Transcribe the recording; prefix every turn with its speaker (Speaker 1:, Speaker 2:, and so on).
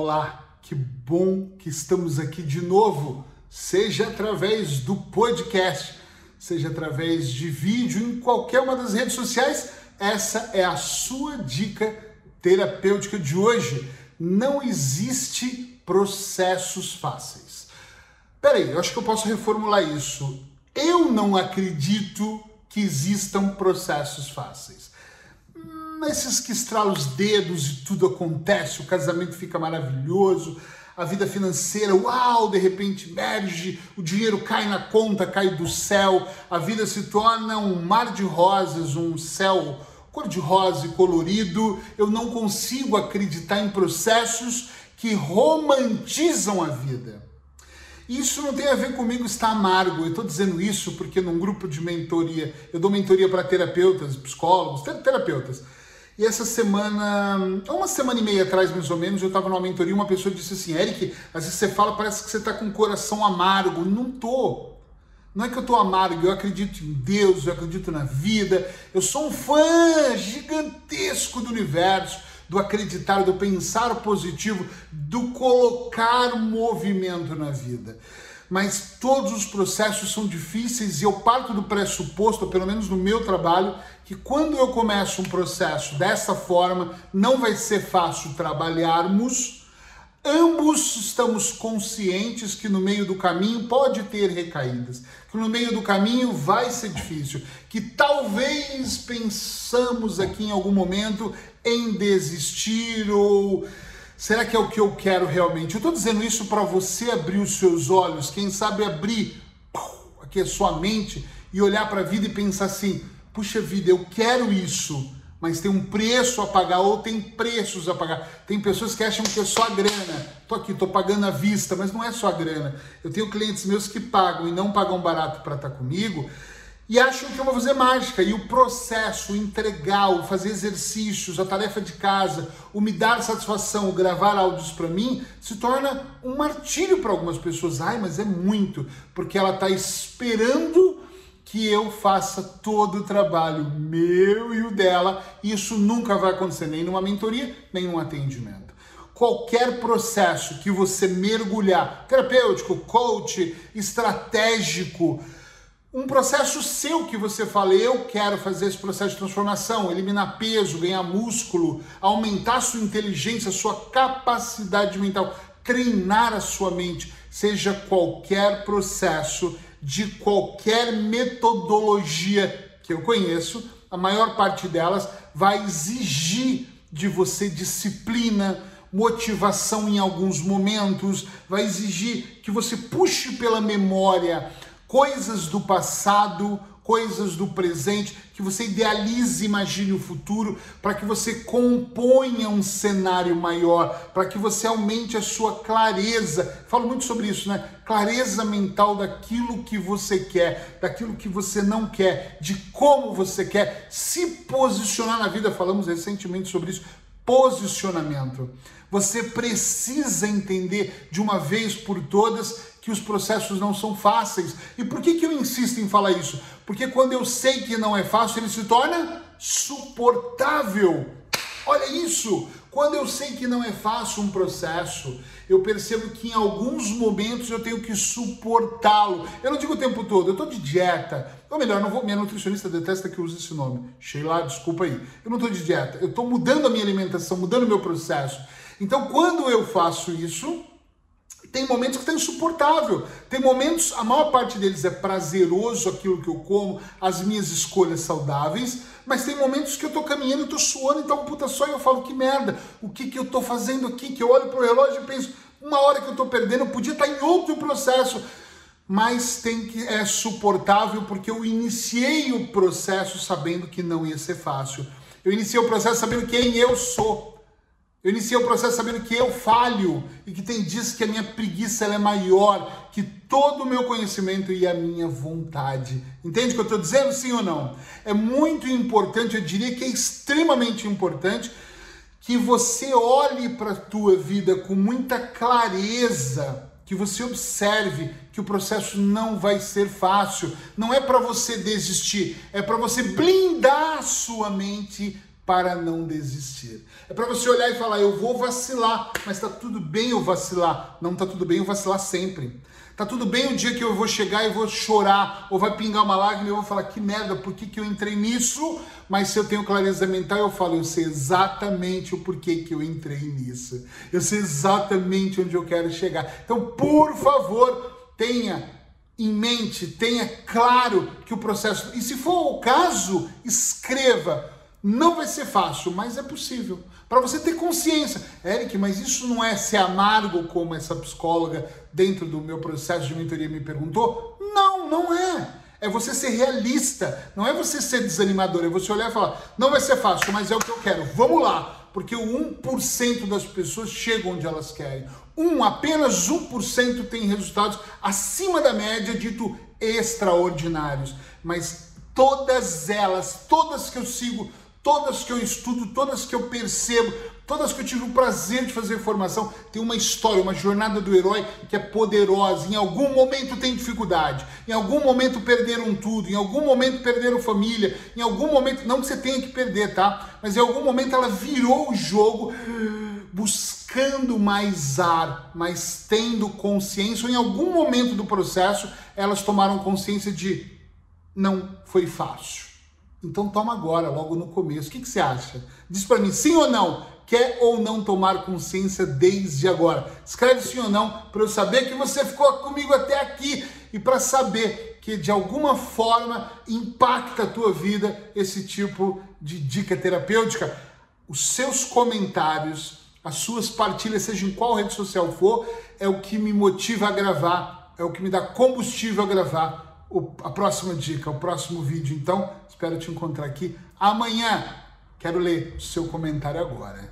Speaker 1: Olá, que bom que estamos aqui de novo, seja através do podcast, seja através de vídeo em qualquer uma das redes sociais. Essa é a sua dica terapêutica de hoje. Não existe processos fáceis. Peraí, eu acho que eu posso reformular isso. Eu não acredito que existam processos fáceis nesses que estrala os dedos e tudo acontece, o casamento fica maravilhoso, a vida financeira, uau, de repente emerge, o dinheiro cai na conta, cai do céu, a vida se torna um mar de rosas, um céu cor-de-rosa e colorido. Eu não consigo acreditar em processos que romantizam a vida. Isso não tem a ver comigo estar amargo. Eu estou dizendo isso porque num grupo de mentoria, eu dou mentoria para terapeutas, psicólogos, terapeutas. E essa semana, uma semana e meia atrás, mais ou menos, eu estava numa mentoria e uma pessoa disse assim: Eric, às vezes você fala, parece que você está com o coração amargo. Não tô. Não é que eu tô amargo, eu acredito em Deus, eu acredito na vida. Eu sou um fã gigantesco do universo, do acreditar, do pensar positivo, do colocar movimento na vida mas todos os processos são difíceis e eu parto do pressuposto, pelo menos no meu trabalho, que quando eu começo um processo dessa forma, não vai ser fácil trabalharmos. Ambos estamos conscientes que no meio do caminho pode ter recaídas, que no meio do caminho vai ser difícil, que talvez pensamos aqui em algum momento em desistir ou Será que é o que eu quero realmente? Eu estou dizendo isso para você abrir os seus olhos, quem sabe abrir aqui a sua mente e olhar para a vida e pensar assim: puxa vida, eu quero isso, mas tem um preço a pagar ou tem preços a pagar. Tem pessoas que acham que é só a grana. Tô aqui, tô pagando à vista, mas não é só a grana. Eu tenho clientes meus que pagam e não pagam barato para estar tá comigo e acham que eu vou fazer mágica. E o processo, o entregar, o fazer exercícios, a tarefa de casa, o me dar satisfação, o gravar áudios para mim, se torna um martírio para algumas pessoas. Ai, mas é muito, porque ela está esperando que eu faça todo o trabalho meu e o dela. E isso nunca vai acontecer nem numa mentoria, nem num atendimento qualquer processo que você mergulhar, terapêutico, coach, estratégico, um processo seu que você fala, eu quero fazer esse processo de transformação, eliminar peso, ganhar músculo, aumentar a sua inteligência, a sua capacidade mental, treinar a sua mente, seja qualquer processo de qualquer metodologia que eu conheço, a maior parte delas vai exigir de você disciplina, motivação em alguns momentos, vai exigir que você puxe pela memória coisas do passado, coisas do presente, que você idealize, imagine o futuro, para que você componha um cenário maior, para que você aumente a sua clareza. Falo muito sobre isso, né? Clareza mental daquilo que você quer, daquilo que você não quer, de como você quer se posicionar na vida. Falamos recentemente sobre isso. Posicionamento. Você precisa entender de uma vez por todas que os processos não são fáceis. E por que, que eu insisto em falar isso? Porque quando eu sei que não é fácil, ele se torna suportável. Olha isso! Quando eu sei que não é fácil um processo, eu percebo que em alguns momentos eu tenho que suportá-lo. Eu não digo o tempo todo, eu estou de dieta. Ou melhor, não vou, minha nutricionista detesta que eu use esse nome. Sheila, desculpa aí. Eu não estou de dieta, eu estou mudando a minha alimentação, mudando o meu processo. Então, quando eu faço isso, tem momentos que está insuportável. Tem momentos, a maior parte deles é prazeroso aquilo que eu como, as minhas escolhas saudáveis, mas tem momentos que eu estou caminhando, estou suando, então puta só e eu falo que merda, o que que eu estou fazendo aqui? Que eu olho pro relógio e penso, uma hora que eu estou perdendo, eu podia estar tá em outro processo, mas tem que é suportável porque eu iniciei o processo sabendo que não ia ser fácil. Eu iniciei o processo sabendo quem eu sou. Eu iniciei o processo sabendo que eu falho e que tem dias que a minha preguiça é maior que todo o meu conhecimento e a minha vontade. Entende o que eu estou dizendo, sim ou não? É muito importante, eu diria que é extremamente importante que você olhe para a tua vida com muita clareza, que você observe que o processo não vai ser fácil. Não é para você desistir, é para você blindar a sua mente para não desistir. É para você olhar e falar: eu vou vacilar, mas está tudo bem eu vacilar. Não está tudo bem eu vacilar sempre. Tá tudo bem o dia que eu vou chegar e vou chorar, ou vai pingar uma lágrima e eu vou falar: que merda, por que, que eu entrei nisso? Mas se eu tenho clareza mental, eu falo: eu sei exatamente o porquê que eu entrei nisso. Eu sei exatamente onde eu quero chegar. Então, por favor, tenha em mente, tenha claro que o processo. E se for o caso, escreva não vai ser fácil, mas é possível. Para você ter consciência. Eric, mas isso não é ser amargo como essa psicóloga dentro do meu processo de mentoria me perguntou? Não, não é. É você ser realista, não é você ser desanimador, é você olhar e falar: não vai ser fácil, mas é o que eu quero, vamos lá, porque o 1% das pessoas chegam onde elas querem. Um, apenas 1% tem resultados acima da média, dito extraordinários. Mas todas elas, todas que eu sigo, todas que eu estudo, todas que eu percebo, todas que eu tive o prazer de fazer formação, tem uma história, uma jornada do herói que é poderosa. Em algum momento tem dificuldade, em algum momento perderam tudo, em algum momento perderam família, em algum momento, não que você tenha que perder, tá? Mas em algum momento ela virou o jogo buscando mais ar, mas tendo consciência, ou em algum momento do processo elas tomaram consciência de não foi fácil então toma agora, logo no começo. O que, que você acha? Diz para mim, sim ou não? Quer ou não tomar consciência desde agora? Escreve sim ou não para eu saber que você ficou comigo até aqui e para saber que de alguma forma impacta a tua vida esse tipo de dica terapêutica. Os seus comentários, as suas partilhas, seja em qual rede social for, é o que me motiva a gravar, é o que me dá combustível a gravar o, a próxima dica, o próximo vídeo. Então, espero te encontrar aqui amanhã. Quero ler o seu comentário agora.